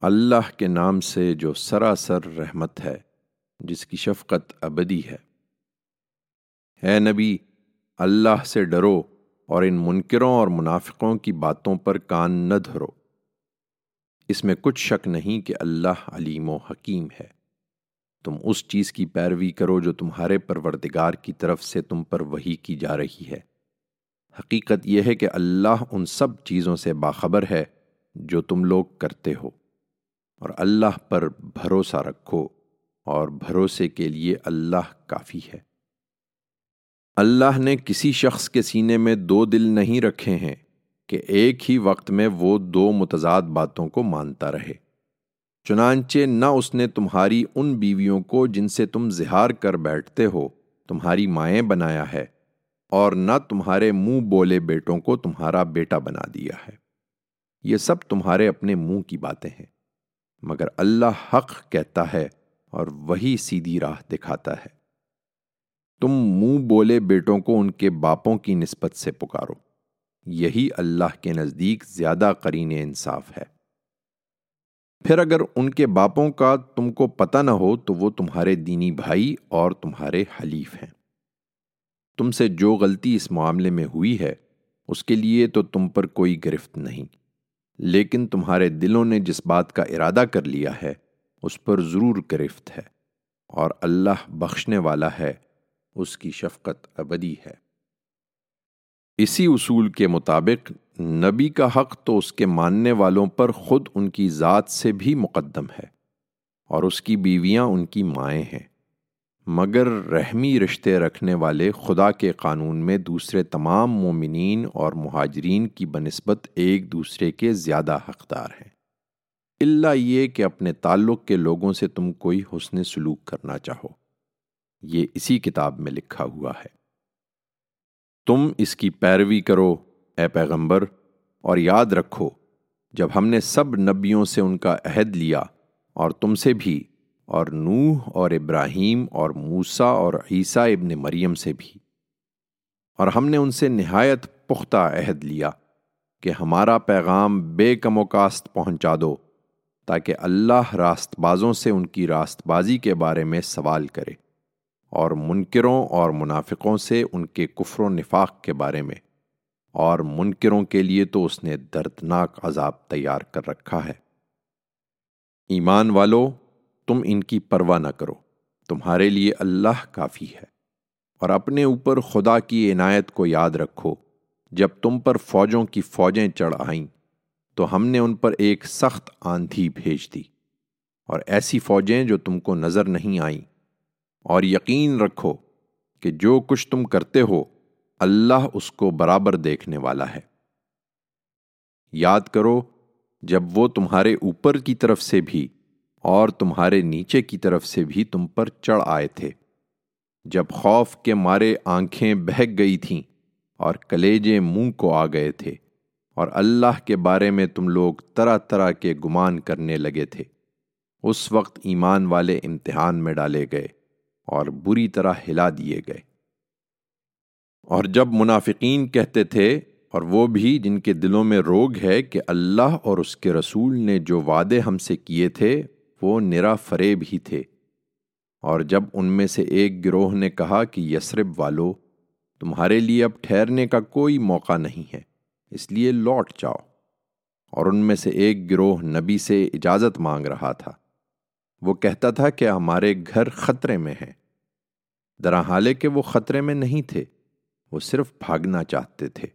اللہ کے نام سے جو سراسر رحمت ہے، جس کی شفقت ابدی ہے۔ اے نبی، اللہ سے ڈرو اور ان منکروں اور منافقوں کی باتوں پر کان نہ دھرو۔ اس میں کچھ شک نہیں کہ اللہ علیم و حکیم ہے۔ تم اس چیز کی پیروی کرو جو تمہارے پروردگار کی طرف سے تم پر وہی کی جا رہی ہے۔ حقیقت یہ ہے کہ اللہ ان سب چیزوں سے باخبر ہے جو تم لوگ کرتے ہو۔ اور اللہ پر بھروسہ رکھو اور بھروسے کے لیے اللہ کافی ہے۔ اللہ نے کسی شخص کے سینے میں دو دل نہیں رکھے ہیں کہ ایک ہی وقت میں وہ دو متضاد باتوں کو مانتا رہے۔ چنانچہ نہ اس نے تمہاری ان بیویوں کو جن سے تم زہار کر بیٹھتے ہو تمہاری مائیں بنایا ہے اور نہ تمہارے منہ بولے بیٹوں کو تمہارا بیٹا بنا دیا ہے۔ یہ سب تمہارے اپنے منہ کی باتیں ہیں۔ مگر اللہ حق کہتا ہے اور وہی سیدھی راہ دکھاتا ہے۔ تم منہ بولے بیٹوں کو ان کے باپوں کی نسبت سے پکارو۔ یہی اللہ کے نزدیک زیادہ قرین انصاف ہے۔ پھر اگر ان کے باپوں کا تم کو پتہ نہ ہو تو وہ تمہارے دینی بھائی اور تمہارے حلیف ہیں۔ تم سے جو غلطی اس معاملے میں ہوئی ہے، اس کے لیے تو تم پر کوئی گرفت نہیں۔ لیکن تمہارے دلوں نے جس بات کا ارادہ کر لیا ہے، اس پر ضرور گرفت ہے، اور اللہ بخشنے والا ہے، اس کی شفقت ابدی ہے۔ اسی اصول کے مطابق، نبی کا حق تو اس کے ماننے والوں پر خود ان کی ذات سے بھی مقدم ہے، اور اس کی بیویاں ان کی مائیں ہیں۔ مگر رحمی رشتے رکھنے والے خدا کے قانون میں دوسرے تمام مومنین اور مہاجرین کی بنسبت ایک دوسرے کے زیادہ حقدار ہیں۔ اللہ یہ کہ اپنے تعلق کے لوگوں سے تم کوئی حسن سلوک کرنا چاہو۔ یہ اسی کتاب میں لکھا ہوا ہے۔ تم اس کی پیروی کرو، اے پیغمبر، اور یاد رکھو، جب ہم نے سب نبیوں سے ان کا عہد لیا اور تم سے بھی اور نوح اور ابراہیم اور موسا اور عیسیٰ ابن مریم سے بھی۔ اور ہم نے ان سے نہایت پختہ عہد لیا کہ ہمارا پیغام بے کم و کاست پہنچا دو تاکہ اللہ راست بازوں سے ان کی راست بازی کے بارے میں سوال کرے اور منکروں اور منافقوں سے ان کے کفر و نفاق کے بارے میں۔ اور منکروں کے لیے تو اس نے دردناک عذاب تیار کر رکھا ہے۔ ایمان والو تم ان کی پرواہ نہ کرو۔ تمہارے لیے اللہ کافی ہے۔ اور اپنے اوپر خدا کی عنایت کو یاد رکھو، جب تم پر فوجوں کی فوجیں چڑھ آئیں، تو ہم نے ان پر ایک سخت آندھی بھیج دی۔ اور ایسی فوجیں جو تم کو نظر نہیں آئیں۔ اور یقین رکھو کہ جو کچھ تم کرتے ہو، اللہ اس کو برابر دیکھنے والا ہے۔ یاد کرو، جب وہ تمہارے اوپر کی طرف سے بھی اور تمہارے نیچے کی طرف سے بھی تم پر چڑھ آئے تھے۔ جب خوف کے مارے آنکھیں بہک گئی تھیں اور کلیجے منہ کو آ گئے تھے اور اللہ کے بارے میں تم لوگ طرح طرح کے گمان کرنے لگے تھے، اس وقت ایمان والے امتحان میں ڈالے گئے اور بری طرح ہلا دیے گئے۔ اور جب منافقین کہتے تھے، اور وہ بھی جن کے دلوں میں روگ ہے کہ اللہ اور اس کے رسول نے جو وعدے ہم سے کیے تھے وہ نرا فریب ہی تھے۔ اور جب ان میں سے ایک گروہ نے کہا کہ یسرب والو، تمہارے لیے اب ٹھہرنے کا کوئی موقع نہیں ہے، اس لیے لوٹ جاؤ۔ اور ان میں سے ایک گروہ نبی سے اجازت مانگ رہا تھا۔ وہ کہتا تھا کہ ہمارے گھر خطرے میں ہیں۔ درحالے کہ وہ خطرے میں نہیں تھے، وہ صرف بھاگنا چاہتے تھے۔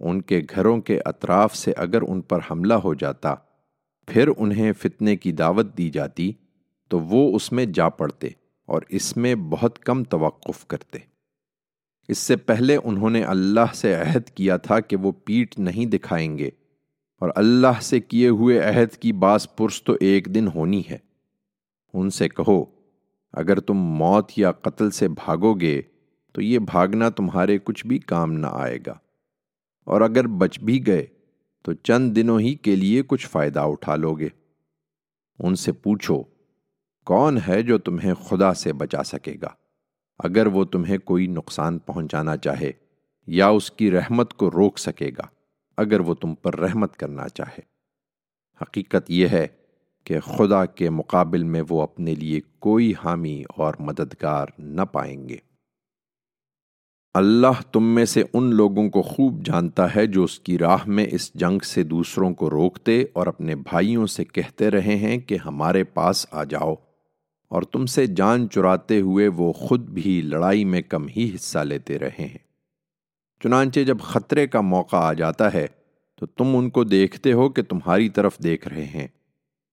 ان کے گھروں کے اطراف سے اگر ان پر حملہ ہو جاتا پھر انہیں فتنے کی دعوت دی جاتی تو وہ اس میں جا پڑتے اور اس میں بہت کم توقف کرتے۔ اس سے پہلے انہوں نے اللہ سے عہد کیا تھا کہ وہ پیٹ نہیں دکھائیں گے اور اللہ سے کیے ہوئے عہد کی باس پرس تو ایک دن ہونی ہے۔ ان سے کہو، اگر تم موت یا قتل سے بھاگو گے تو یہ بھاگنا تمہارے کچھ بھی کام نہ آئے گا۔ اور اگر بچ بھی گئے تو چند دنوں ہی کے لیے کچھ فائدہ اٹھا لو گے۔ ان سے پوچھو، کون ہے جو تمہیں خدا سے بچا سکے گا؟ اگر وہ تمہیں کوئی نقصان پہنچانا چاہے یا اس کی رحمت کو روک سکے گا، اگر وہ تم پر رحمت کرنا چاہے۔ حقیقت یہ ہے کہ خدا کے مقابل میں وہ اپنے لیے کوئی حامی اور مددگار نہ پائیں گے۔ اللہ تم میں سے ان لوگوں کو خوب جانتا ہے جو اس کی راہ میں اس جنگ سے دوسروں کو روکتے اور اپنے بھائیوں سے کہتے رہے ہیں کہ ہمارے پاس آ جاؤ اور تم سے جان چراتے ہوئے وہ خود بھی لڑائی میں کم ہی حصہ لیتے رہے ہیں۔ چنانچہ جب خطرے کا موقع آ جاتا ہے تو تم ان کو دیکھتے ہو کہ تمہاری طرف دیکھ رہے ہیں۔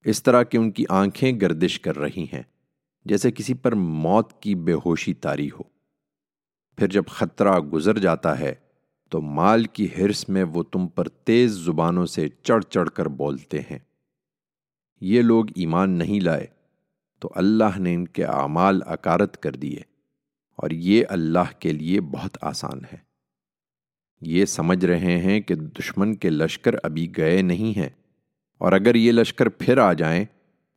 اس طرح کہ ان کی آنکھیں گردش کر رہی ہیں، جیسے کسی پر موت کی بے ہوشی تاری ہو۔ پھر جب خطرہ گزر جاتا ہے، تو مال کی ہرس میں وہ تم پر تیز زبانوں سے چڑھ چڑھ کر بولتے ہیں۔ یہ لوگ ایمان نہیں لائے، تو اللہ نے ان کے اعمال اکارت کر دیے، اور یہ اللہ کے لیے بہت آسان ہے۔ یہ سمجھ رہے ہیں کہ دشمن کے لشکر ابھی گئے نہیں ہیں، اور اگر یہ لشکر پھر آ جائیں،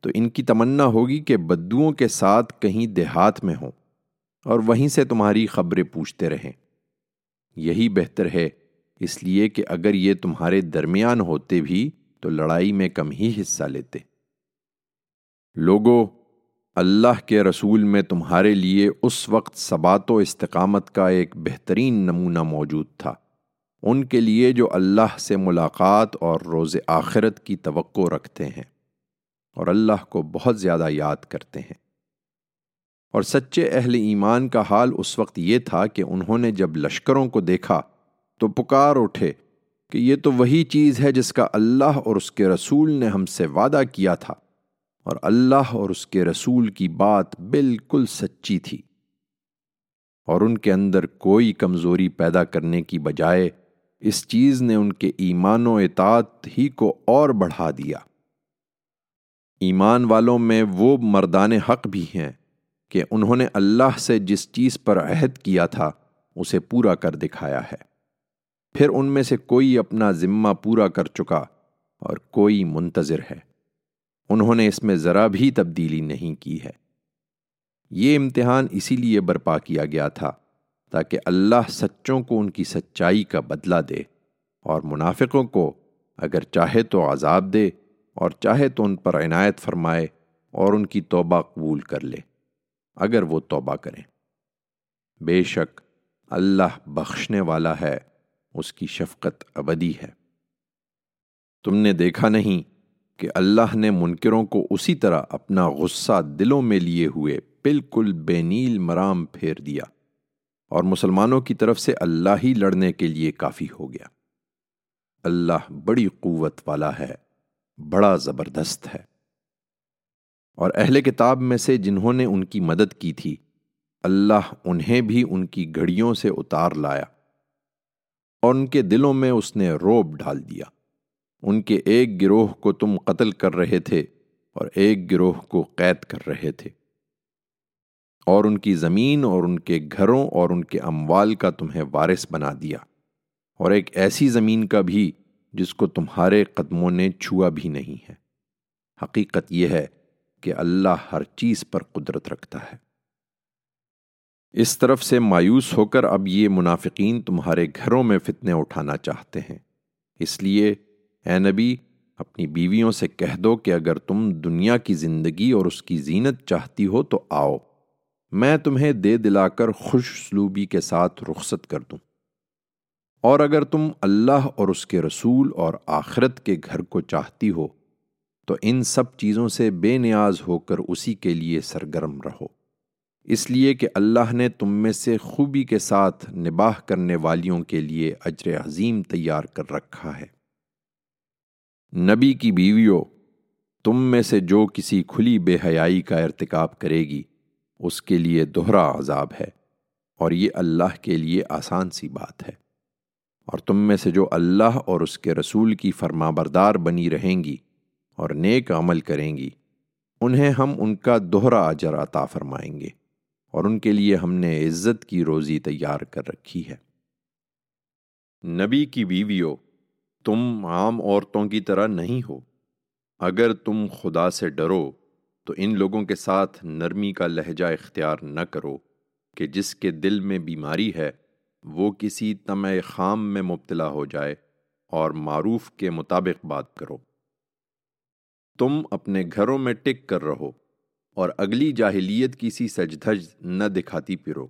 تو ان کی تمنا ہوگی کہ بدوؤں کے ساتھ کہیں دیہات میں ہوں۔ اور وہیں سے تمہاری خبریں پوچھتے رہیں۔ یہی بہتر ہے، اس لیے کہ اگر یہ تمہارے درمیان ہوتے بھی تو لڑائی میں کم ہی حصہ لیتے۔ لوگوں اللہ کے رسول میں تمہارے لیے اس وقت ثبات و استقامت کا ایک بہترین نمونہ موجود تھا۔ ان کے لیے جو اللہ سے ملاقات اور روز آخرت کی توقع رکھتے ہیں اور اللہ کو بہت زیادہ یاد کرتے ہیں۔ اور سچے اہل ایمان کا حال اس وقت یہ تھا کہ انہوں نے جب لشکروں کو دیکھا تو پکار اٹھے کہ یہ تو وہی چیز ہے جس کا اللہ اور اس کے رسول نے ہم سے وعدہ کیا تھا اور اللہ اور اس کے رسول کی بات بالکل سچی تھی۔ اور ان کے اندر کوئی کمزوری پیدا کرنے کی بجائے اس چیز نے ان کے ایمان و اطاعت ہی کو اور بڑھا دیا۔ ایمان والوں میں وہ مردان حق بھی ہیں کہ انہوں نے اللہ سے جس چیز پر عہد کیا تھا، اسے پورا کر دکھایا ہے۔ پھر ان میں سے کوئی اپنا ذمہ پورا کر چکا اور کوئی منتظر ہے۔ انہوں نے اس میں ذرا بھی تبدیلی نہیں کی ہے۔ یہ امتحان اسی لیے برپا کیا گیا تھا تاکہ اللہ سچوں کو ان کی سچائی کا بدلہ دے اور منافقوں کو اگر چاہے تو عذاب دے اور چاہے تو ان پر عنایت فرمائے اور ان کی توبہ قبول کر لے۔ اگر وہ توبہ کریں۔ بے شک اللہ بخشنے والا ہے، اس کی شفقت ابدی ہے۔ تم نے دیکھا نہیں کہ اللہ نے منکروں کو اسی طرح اپنا غصہ دلوں میں لیے ہوئے بالکل بے نیل مرام پھیر دیا اور مسلمانوں کی طرف سے اللہ ہی لڑنے کے لیے کافی ہو گیا۔ اللہ بڑی قوت والا ہے، بڑا زبردست ہے۔ اور اہل کتاب میں سے جنہوں نے ان کی مدد کی تھی، اللہ انہیں بھی ان کی گھڑیوں سے اتار لایا اور ان کے دلوں میں اس نے روب ڈال دیا۔ ان کے ایک گروہ کو تم قتل کر رہے تھے اور ایک گروہ کو قید کر رہے تھے۔ اور ان کی زمین اور ان کے گھروں اور ان کے اموال کا تمہیں وارث بنا دیا، اور ایک ایسی زمین کا بھی جس کو تمہارے قدموں نے چھوا بھی نہیں ہے۔ حقیقت یہ ہے کہ اللہ ہر چیز پر قدرت رکھتا ہے۔ اس طرف سے مایوس ہو کر اب یہ منافقین تمہارے گھروں میں فتنے اٹھانا چاہتے ہیں۔ اس لیے اے نبی، اپنی بیویوں سے کہہ دو کہ اگر تم دنیا کی زندگی اور اس کی زینت چاہتی ہو تو آؤ، میں تمہیں دے دلا کر خوش سلوبی کے ساتھ رخصت کر دوں۔ اور اگر تم اللہ اور اس کے رسول اور آخرت کے گھر کو چاہتی ہو تو ان سب چیزوں سے بے نیاز ہو کر اسی کے لیے سرگرم رہو۔ اس لیے کہ اللہ نے تم میں سے خوبی کے ساتھ نباہ کرنے والیوں کے لیے اجر عظیم تیار کر رکھا ہے۔ نبی کی بیویوں، تم میں سے جو کسی کھلی بے حیائی کا ارتکاب کرے گی، اس کے لیے دوہرا عذاب ہے۔ اور یہ اللہ کے لیے آسان سی بات ہے۔ اور تم میں سے جو اللہ اور اس کے رسول کی فرما بردار بنی رہیں گی اور نیک عمل کریں گی، انہیں ہم ان کا دوہرا اجر عطا فرمائیں گے، اور ان کے لیے ہم نے عزت کی روزی تیار کر رکھی ہے۔ نبی کی بیویوں، تم عام عورتوں کی طرح نہیں ہو۔ اگر تم خدا سے ڈرو، تو ان لوگوں کے ساتھ نرمی کا لہجہ اختیار نہ کرو کہ جس کے دل میں بیماری ہے، وہ کسی تمع خام میں مبتلا ہو جائے اور معروف کے مطابق بات کرو۔ تم اپنے گھروں میں ٹک کر رہو اور اگلی جاہلیت کی سی سج دھج نہ دکھاتی پھرو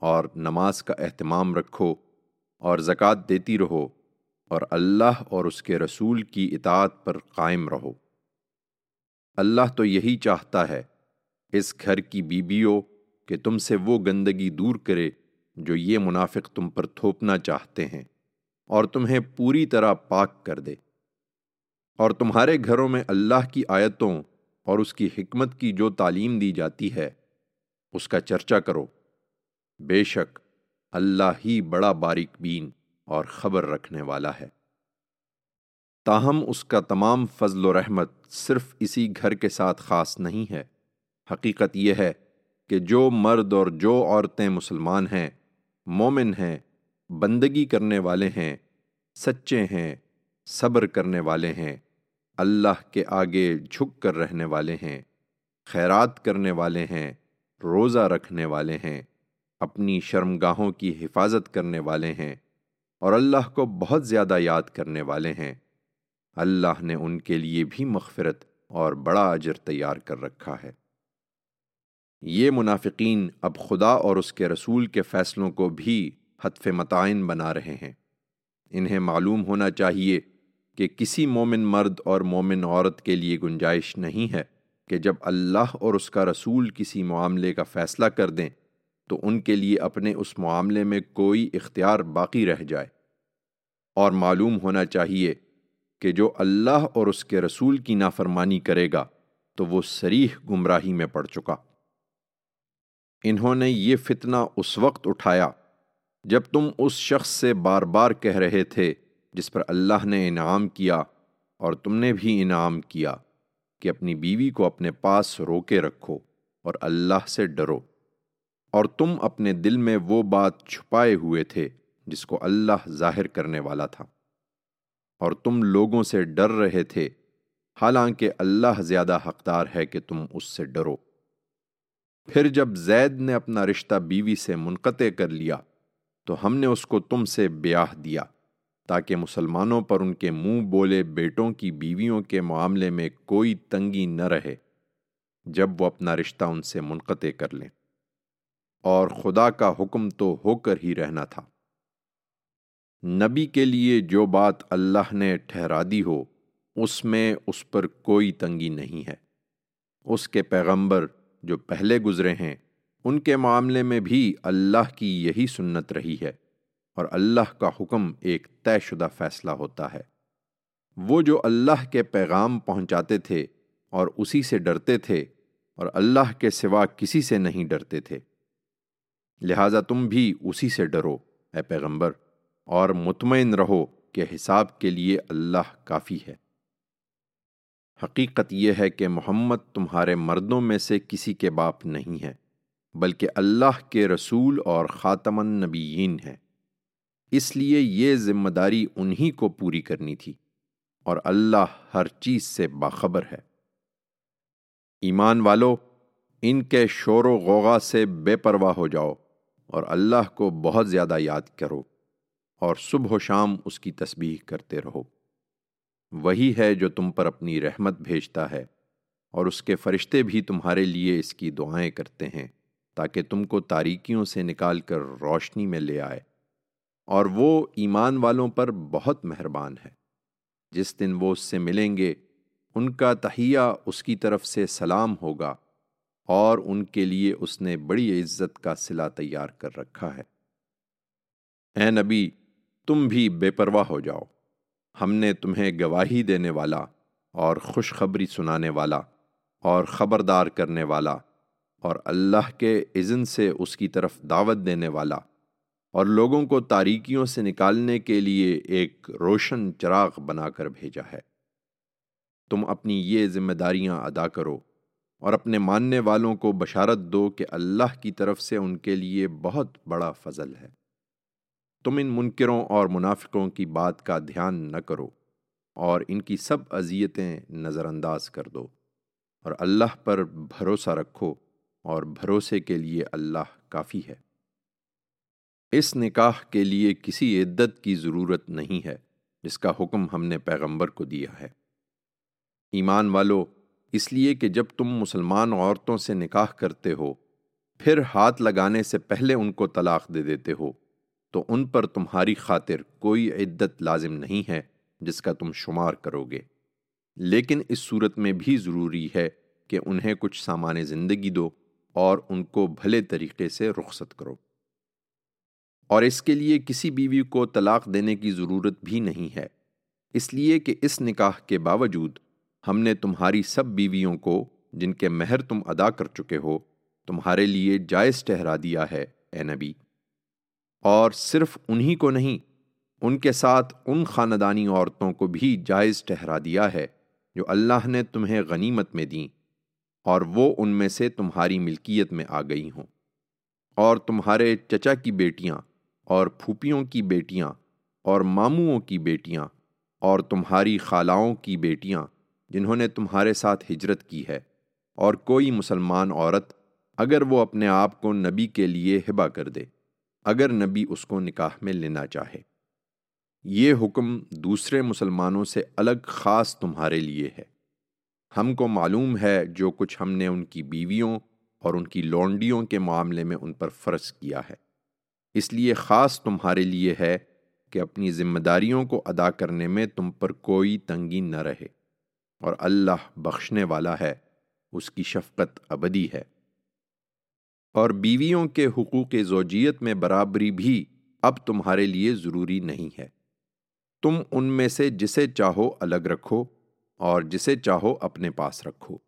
اور نماز کا اہتمام رکھو اور زکوٰۃ دیتی رہو اور اللہ اور اس کے رسول کی اطاعت پر قائم رہو۔ اللہ تو یہی چاہتا ہے اس گھر کی بیویوں کہ تم سے وہ گندگی دور کرے جو یہ منافق تم پر تھوپنا چاہتے ہیں اور تمہیں پوری طرح پاک کر دے۔ اور تمہارے گھروں میں اللہ کی آیتوں اور اس کی حکمت کی جو تعلیم دی جاتی ہے، اس کا چرچا کرو۔ بے شک اللہ ہی بڑا باریک بین اور خبر رکھنے والا ہے۔ تاہم اس کا تمام فضل و رحمت صرف اسی گھر کے ساتھ خاص نہیں ہے۔ حقیقت یہ ہے کہ جو مرد اور جو عورتیں مسلمان ہیں، مومن ہیں، بندگی کرنے والے ہیں، سچے ہیں، صبر کرنے والے ہیں۔ اللہ کے آگے جھک کر رہنے والے ہیں، خیرات کرنے والے ہیں، روزہ رکھنے والے ہیں، اپنی شرمگاہوں کی حفاظت کرنے والے ہیں اور اللہ کو بہت زیادہ یاد کرنے والے ہیں۔ اللہ نے ان کے لیے بھی مغفرت اور بڑا اجر تیار کر رکھا ہے۔ یہ منافقین اب خدا اور اس کے رسول کے فیصلوں کو بھی حتف متعین بنا رہے ہیں۔ انہیں معلوم ہونا چاہیے کہ کسی مومن مرد اور مومن عورت کے لیے گنجائش نہیں ہے کہ جب اللہ اور اس کا رسول کسی معاملے کا فیصلہ کر دیں، تو ان کے لیے اپنے اس معاملے میں کوئی اختیار باقی رہ جائے۔ اور معلوم ہونا چاہیے کہ جو اللہ اور اس کے رسول کی نافرمانی کرے گا، تو وہ سریح گمراہی میں پڑ چکا۔ انہوں نے یہ فتنہ اس وقت اٹھایا جب تم اس شخص سے بار بار کہہ رہے تھے جس پر اللہ نے انعام کیا اور تم نے بھی انعام کیا کہ اپنی بیوی کو اپنے پاس روکے رکھو اور اللہ سے ڈرو۔ اور تم اپنے دل میں وہ بات چھپائے ہوئے تھے جس کو اللہ ظاہر کرنے والا تھا۔ اور تم لوگوں سے ڈر رہے تھے، حالانکہ اللہ زیادہ حقدار ہے کہ تم اس سے ڈرو۔ پھر جب زید نے اپنا رشتہ بیوی سے منقطع کر لیا، تو ہم نے اس کو تم سے بیاہ دیا۔ تاکہ مسلمانوں پر ان کے منہ بولے بیٹوں کی بیویوں کے معاملے میں کوئی تنگی نہ رہے، جب وہ اپنا رشتہ ان سے منقطع کر لیں۔ اور خدا کا حکم تو ہو کر ہی رہنا تھا۔ نبی کے لیے جو بات اللہ نے ٹھہرا دی ہو، اس میں اس پر کوئی تنگی نہیں ہے۔ اس کے پیغمبر جو پہلے گزرے ہیں، ان کے معاملے میں بھی اللہ کی یہی سنت رہی ہے۔ اور اللہ کا حکم ایک طے شدہ فیصلہ ہوتا ہے۔ وہ جو اللہ کے پیغام پہنچاتے تھے اور اسی سے ڈرتے تھے اور اللہ کے سوا کسی سے نہیں ڈرتے تھے۔ لہٰذا تم بھی اسی سے ڈرو، اے پیغمبر، اور مطمئن رہو کہ حساب کے لیے اللہ کافی ہے۔ حقیقت یہ ہے کہ محمد تمہارے مردوں میں سے کسی کے باپ نہیں ہے، بلکہ اللہ کے رسول اور خاتم النبیین ہے اس لیے یہ ذمہ داری انہی کو پوری کرنی تھی۔ اور اللہ ہر چیز سے باخبر ہے۔ ایمان والو، ان کے شور و غوغا سے بے پرواہ ہو جاؤ اور اللہ کو بہت زیادہ یاد کرو اور صبح و شام اس کی تسبیح کرتے رہو۔ وہی ہے جو تم پر اپنی رحمت بھیجتا ہے اور اس کے فرشتے بھی تمہارے لیے اس کی دعائیں کرتے ہیں تاکہ تم کو تاریکیوں سے نکال کر روشنی میں لے آئے۔ اور وہ ایمان والوں پر بہت مہربان ہے۔ جس دن وہ اس سے ملیں گے، ان کا تہیہ اس کی طرف سے سلام ہوگا اور ان کے لیے اس نے بڑی عزت کا صلہ تیار کر رکھا ہے۔ اے نبی، تم بھی بے پرواہ ہو جاؤ۔ ہم نے تمہیں گواہی دینے والا اور خوشخبری سنانے والا اور خبردار کرنے والا اور اللہ کے اذن سے اس کی طرف دعوت دینے والا اور لوگوں کو تاریکیوں سے نکالنے کے لیے ایک روشن چراغ بنا کر بھیجا ہے۔ تم اپنی یہ ذمہ داریاں ادا کرو اور اپنے ماننے والوں کو بشارت دو کہ اللہ کی طرف سے ان کے لیے بہت بڑا فضل ہے۔ تم ان منکروں اور منافقوں کی بات کا دھیان نہ کرو اور ان کی سب اذیتیں نظر انداز کر دو اور اللہ پر بھروسہ رکھو اور بھروسے کے لیے اللہ کافی ہے۔ اس نکاح کے لیے کسی عدت کی ضرورت نہیں ہے، جس کا حکم ہم نے پیغمبر کو دیا ہے۔ ایمان والو، اس لیے کہ جب تم مسلمان عورتوں سے نکاح کرتے ہو، پھر ہاتھ لگانے سے پہلے ان کو طلاق دے دیتے ہو، تو ان پر تمہاری خاطر کوئی عدت لازم نہیں ہے جس کا تم شمار کرو گے۔ لیکن اس صورت میں بھی ضروری ہے کہ انہیں کچھ سامان زندگی دو اور ان کو بھلے طریقے سے رخصت کرو۔ اور اس کے لیے کسی بیوی کو طلاق دینے کی ضرورت بھی نہیں ہے۔ اس لیے کہ اس نکاح کے باوجود ہم نے تمہاری سب بیویوں کو جن کے مہر تم ادا کر چکے ہو، تمہارے لیے جائز ٹہرا دیا ہے، اے نبی۔ اور صرف انہی کو نہیں، ان کے ساتھ ان خاندانی عورتوں کو بھی جائز ٹہرا دیا ہے جو اللہ نے تمہیں غنیمت میں دیں، اور وہ ان میں سے تمہاری ملکیت میں آ گئی ہوں۔ اور تمہارے چچا کی بیٹیاں اور پھوپھیوں کی بیٹیاں اور ماموؤں کی بیٹیاں اور تمہاری خالاؤں کی بیٹیاں جنہوں نے تمہارے ساتھ ہجرت کی ہے، اور کوئی مسلمان عورت اگر وہ اپنے آپ کو نبی کے لیے ہبا کر دے، اگر نبی اس کو نکاح میں لینا چاہے۔ یہ حکم دوسرے مسلمانوں سے الگ خاص تمہارے لیے ہے۔ ہم کو معلوم ہے جو کچھ ہم نے ان کی بیویوں اور ان کی لونڈیوں کے معاملے میں ان پر فرض کیا ہے۔ اس لیے خاص تمہارے لیے ہے کہ اپنی ذمہ داریوں کو ادا کرنے میں تم پر کوئی تنگی نہ رہے۔ اور اللہ بخشنے والا ہے، اس کی شفقت ابدی ہے۔ اور بیویوں کے حقوق زوجیت میں برابری بھی اب تمہارے لیے ضروری نہیں ہے۔ تم ان میں سے جسے چاہو الگ رکھو اور جسے چاہو اپنے پاس رکھو۔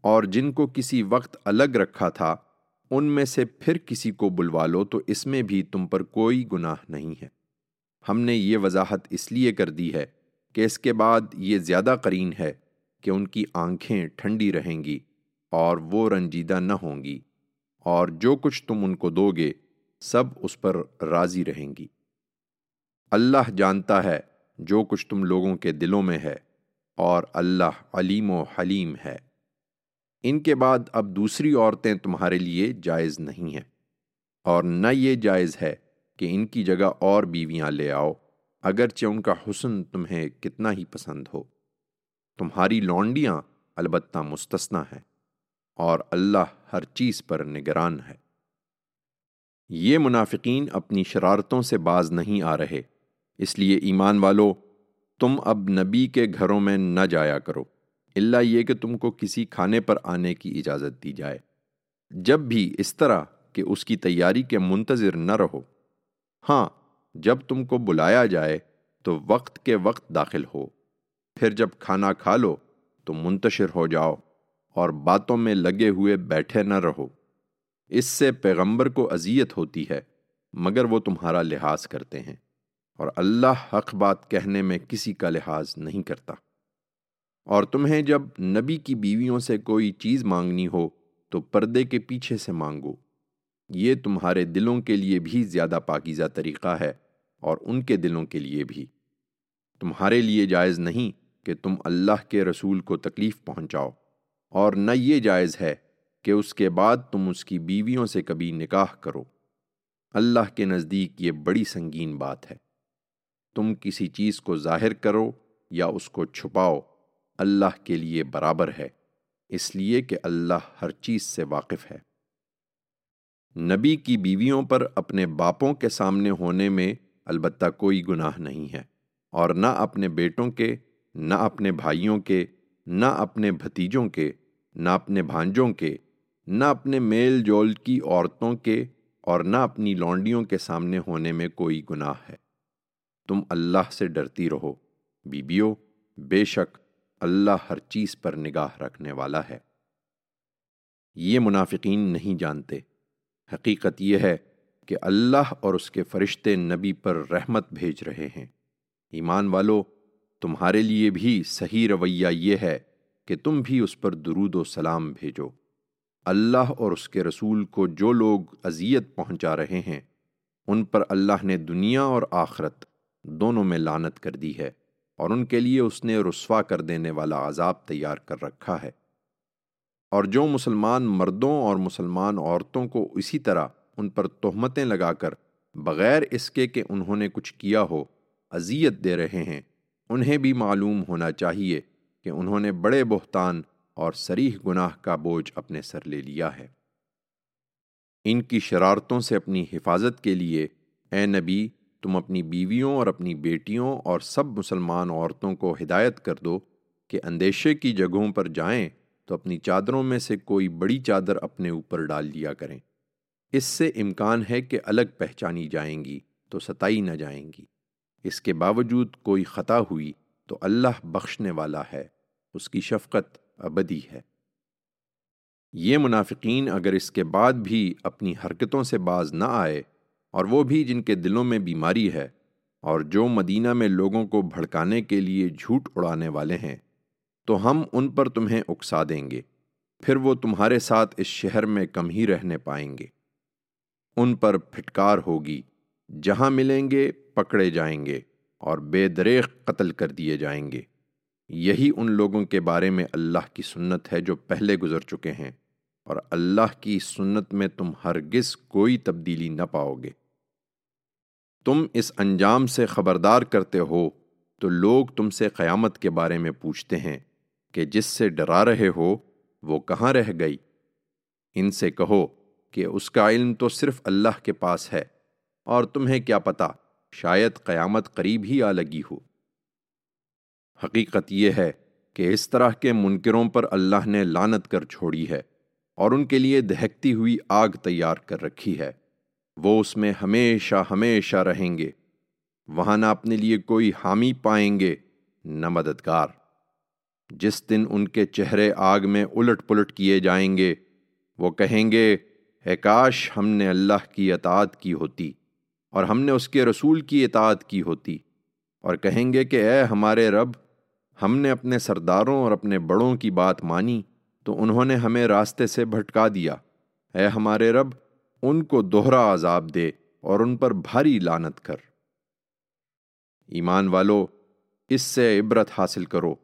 اور جن کو کسی وقت الگ رکھا تھا ان میں سے پھر کسی کو بلوا لو تو اس میں بھی تم پر کوئی گناہ نہیں ہے۔ ہم نے یہ وضاحت اس لیے کر دی ہے کہ اس کے بعد یہ زیادہ قرین ہے کہ ان کی آنکھیں ٹھنڈی رہیں گی اور وہ رنجیدہ نہ ہوں گی اور جو کچھ تم ان کو دو گے سب اس پر راضی رہیں گی۔ اللہ جانتا ہے جو کچھ تم لوگوں کے دلوں میں ہے اور اللہ علیم و حلیم ہے۔ ان کے بعد اب دوسری عورتیں تمہارے لیے جائز نہیں ہیں۔ اور نہ یہ جائز ہے کہ ان کی جگہ اور بیویاں لے آؤ، اگرچہ ان کا حسن تمہیں کتنا ہی پسند ہو۔ تمہاری لونڈیاں البتہ مستثنا ہیں اور اللہ ہر چیز پر نگران ہے۔ یہ منافقین اپنی شرارتوں سے باز نہیں آ رہے، اس لیے ایمان والو، تم اب نبی کے گھروں میں نہ جایا کرو۔ اللہ یہ کہ تم کو کسی کھانے پر آنے کی اجازت دی جائے۔ جب بھی اس طرح کہ اس کی تیاری کے منتظر نہ رہو۔ ہاں جب تم کو بلایا جائے تو وقت کے وقت داخل ہو۔ پھر جب کھانا کھا لو تو منتشر ہو جاؤ اور باتوں میں لگے ہوئے بیٹھے نہ رہو۔ اس سے پیغمبر کو اذیت ہوتی ہے، مگر وہ تمہارا لحاظ کرتے ہیں اور اللہ حق بات کہنے میں کسی کا لحاظ نہیں کرتا۔ اور تمہیں جب نبی کی بیویوں سے کوئی چیز مانگنی ہو، تو پردے کے پیچھے سے مانگو۔ یہ تمہارے دلوں کے لیے بھی زیادہ پاکیزہ طریقہ ہے، اور ان کے دلوں کے لیے بھی۔ تمہارے لیے جائز نہیں کہ تم اللہ کے رسول کو تکلیف پہنچاؤ، اور نہ یہ جائز ہے کہ اس کے بعد تم اس کی بیویوں سے کبھی نکاح کرو۔ اللہ کے نزدیک یہ بڑی سنگین بات ہے۔ تم کسی چیز کو ظاہر کرو یا اس کو چھپاؤ۔ اللہ کے لیے برابر ہے، اس لیے کہ اللہ ہر چیز سے واقف ہے۔ نبی کی بیویوں پر اپنے باپوں کے سامنے ہونے میں البتہ کوئی گناہ نہیں ہے، اور نہ اپنے بیٹوں کے، نہ اپنے بھائیوں کے، نہ اپنے بھتیجوں کے، نہ اپنے بھانجوں کے، نہ اپنے میل جول کی عورتوں کے، اور نہ اپنی لونڈیوں کے سامنے ہونے میں کوئی گناہ ہے۔ تم اللہ سے ڈرتی رہو۔ بیبیو بے شک اللہ ہر چیز پر نگاہ رکھنے والا ہے۔ یہ منافقین نہیں جانتے۔ حقیقت یہ ہے کہ اللہ اور اس کے فرشتے نبی پر رحمت بھیج رہے ہیں۔ ایمان والو، تمہارے لیے بھی صحیح رویہ یہ ہے کہ تم بھی اس پر درود و سلام بھیجو۔ اللہ اور اس کے رسول کو جو لوگ اذیت پہنچا رہے ہیں، ان پر اللہ نے دنیا اور آخرت دونوں میں لانت کر دی ہے۔ اور ان کے لیے اس نے رسوا کر دینے والا عذاب تیار کر رکھا ہے۔ اور جو مسلمان مردوں اور مسلمان عورتوں کو اسی طرح ان پر تہمتیں لگا کر بغیر اس کے کہ انہوں نے کچھ کیا ہو، اذیت دے رہے ہیں، انہیں بھی معلوم ہونا چاہیے کہ انہوں نے بڑے بہتان اور سریح گناہ کا بوجھ اپنے سر لے لیا ہے۔ ان کی شرارتوں سے اپنی حفاظت کے لیے، اے نبی تم اپنی بیویوں اور اپنی بیٹیوں اور سب مسلمان عورتوں کو ہدایت کر دو کہ اندیشے کی جگہوں پر جائیں تو اپنی چادروں میں سے کوئی بڑی چادر اپنے اوپر ڈال لیا کریں۔ اس سے امکان ہے کہ الگ پہچانی جائیں گی تو ستائی نہ جائیں گی۔ اس کے باوجود کوئی خطا ہوئی تو اللہ بخشنے والا ہے، اس کی شفقت ابدی ہے۔ یہ منافقین اگر اس کے بعد بھی اپنی حرکتوں سے باز نہ آئے اور وہ بھی جن کے دلوں میں بیماری ہے اور جو مدینہ میں لوگوں کو بھڑکانے کے لیے جھوٹ اڑانے والے ہیں، تو ہم ان پر تمہیں اکسا دیں گے، پھر وہ تمہارے ساتھ اس شہر میں کم ہی رہنے پائیں گے۔ ان پر پھٹکار ہوگی، جہاں ملیں گے پکڑے جائیں گے اور بے دریغ قتل کر دیے جائیں گے۔ یہی ان لوگوں کے بارے میں اللہ کی سنت ہے جو پہلے گزر چکے ہیں، اور اللہ کی سنت میں تم ہرگز کوئی تبدیلی نہ پاؤ گے۔ تم اس انجام سے خبردار کرتے ہو، تو لوگ تم سے قیامت کے بارے میں پوچھتے ہیں کہ جس سے ڈرا رہے ہو، وہ کہاں رہ گئی؟ ان سے کہو کہ اس کا علم تو صرف اللہ کے پاس ہے، اور تمہیں کیا پتا، شاید قیامت قریب ہی آ لگی ہو۔ حقیقت یہ ہے کہ اس طرح کے منکروں پر اللہ نے لانت کر چھوڑی ہے، اور ان کے لیے دہکتی ہوئی آگ تیار کر رکھی ہے۔ وہ اس میں ہمیشہ ہمیشہ رہیں گے۔ وہاں نہ اپنے لیے کوئی حامی پائیں گے، نہ مددگار۔ جس دن ان کے چہرے آگ میں الٹ پلٹ کیے جائیں گے، وہ کہیں گے، اے کاش ہم نے اللہ کی اطاعت کی ہوتی اور ہم نے اس کے رسول کی اطاعت کی ہوتی۔ اور کہیں گے کہ اے ہمارے رب، ہم نے اپنے سرداروں اور اپنے بڑوں کی بات مانی تو انہوں نے ہمیں راستے سے بھٹکا دیا۔ اے ہمارے رب ان کو دوہرا عذاب دے اور ان پر بھاری لانت کر۔ ایمان والو، اس سے عبرت حاصل کرو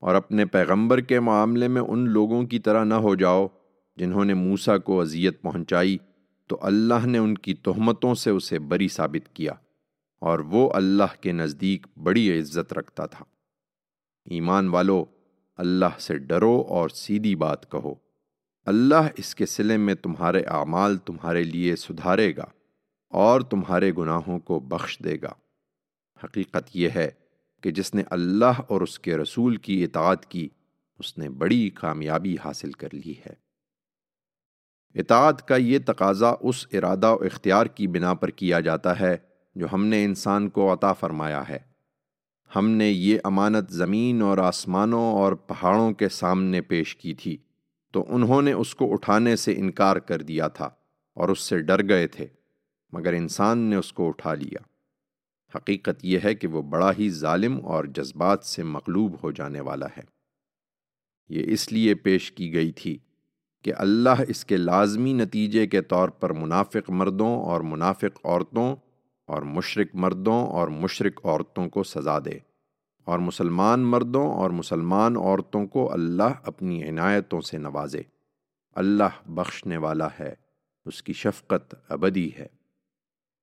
اور اپنے پیغمبر کے معاملے میں ان لوگوں کی طرح نہ ہو جاؤ جنہوں نے موسا کو اذیت پہنچائی تو اللہ نے ان کی تہمتوں سے اسے بری ثابت کیا اور وہ اللہ کے نزدیک بڑی عزت رکھتا تھا۔ ایمان والو، اللہ سے ڈرو اور سیدھی بات کہو۔ اللہ اس کے سلے میں تمہارے اعمال تمہارے لیے سدھارے گا اور تمہارے گناہوں کو بخش دے گا۔ حقیقت یہ ہے کہ جس نے اللہ اور اس کے رسول کی اطاعت کی، اس نے بڑی کامیابی حاصل کر لی ہے۔ اطاعت کا یہ تقاضا اس ارادہ و اختیار کی بنا پر کیا جاتا ہے جو ہم نے انسان کو عطا فرمایا ہے۔ ہم نے یہ امانت زمین اور آسمانوں اور پہاڑوں کے سامنے پیش کی تھی۔ تو انہوں نے اس کو اٹھانے سے انکار کر دیا تھا اور اس سے ڈر گئے تھے، مگر انسان نے اس کو اٹھا لیا۔ حقیقت یہ ہے کہ وہ بڑا ہی ظالم اور جذبات سے مغلوب ہو جانے والا ہے۔ یہ اس لیے پیش کی گئی تھی کہ اللہ اس کے لازمی نتیجے کے طور پر منافق مردوں اور منافق عورتوں اور مشرق مردوں اور مشرق عورتوں کو سزا دے۔ اور مسلمان مردوں اور مسلمان عورتوں کو اللہ اپنی عنایتوں سے نوازے۔ اللہ بخشنے والا ہے، اس کی شفقت ابدی ہے۔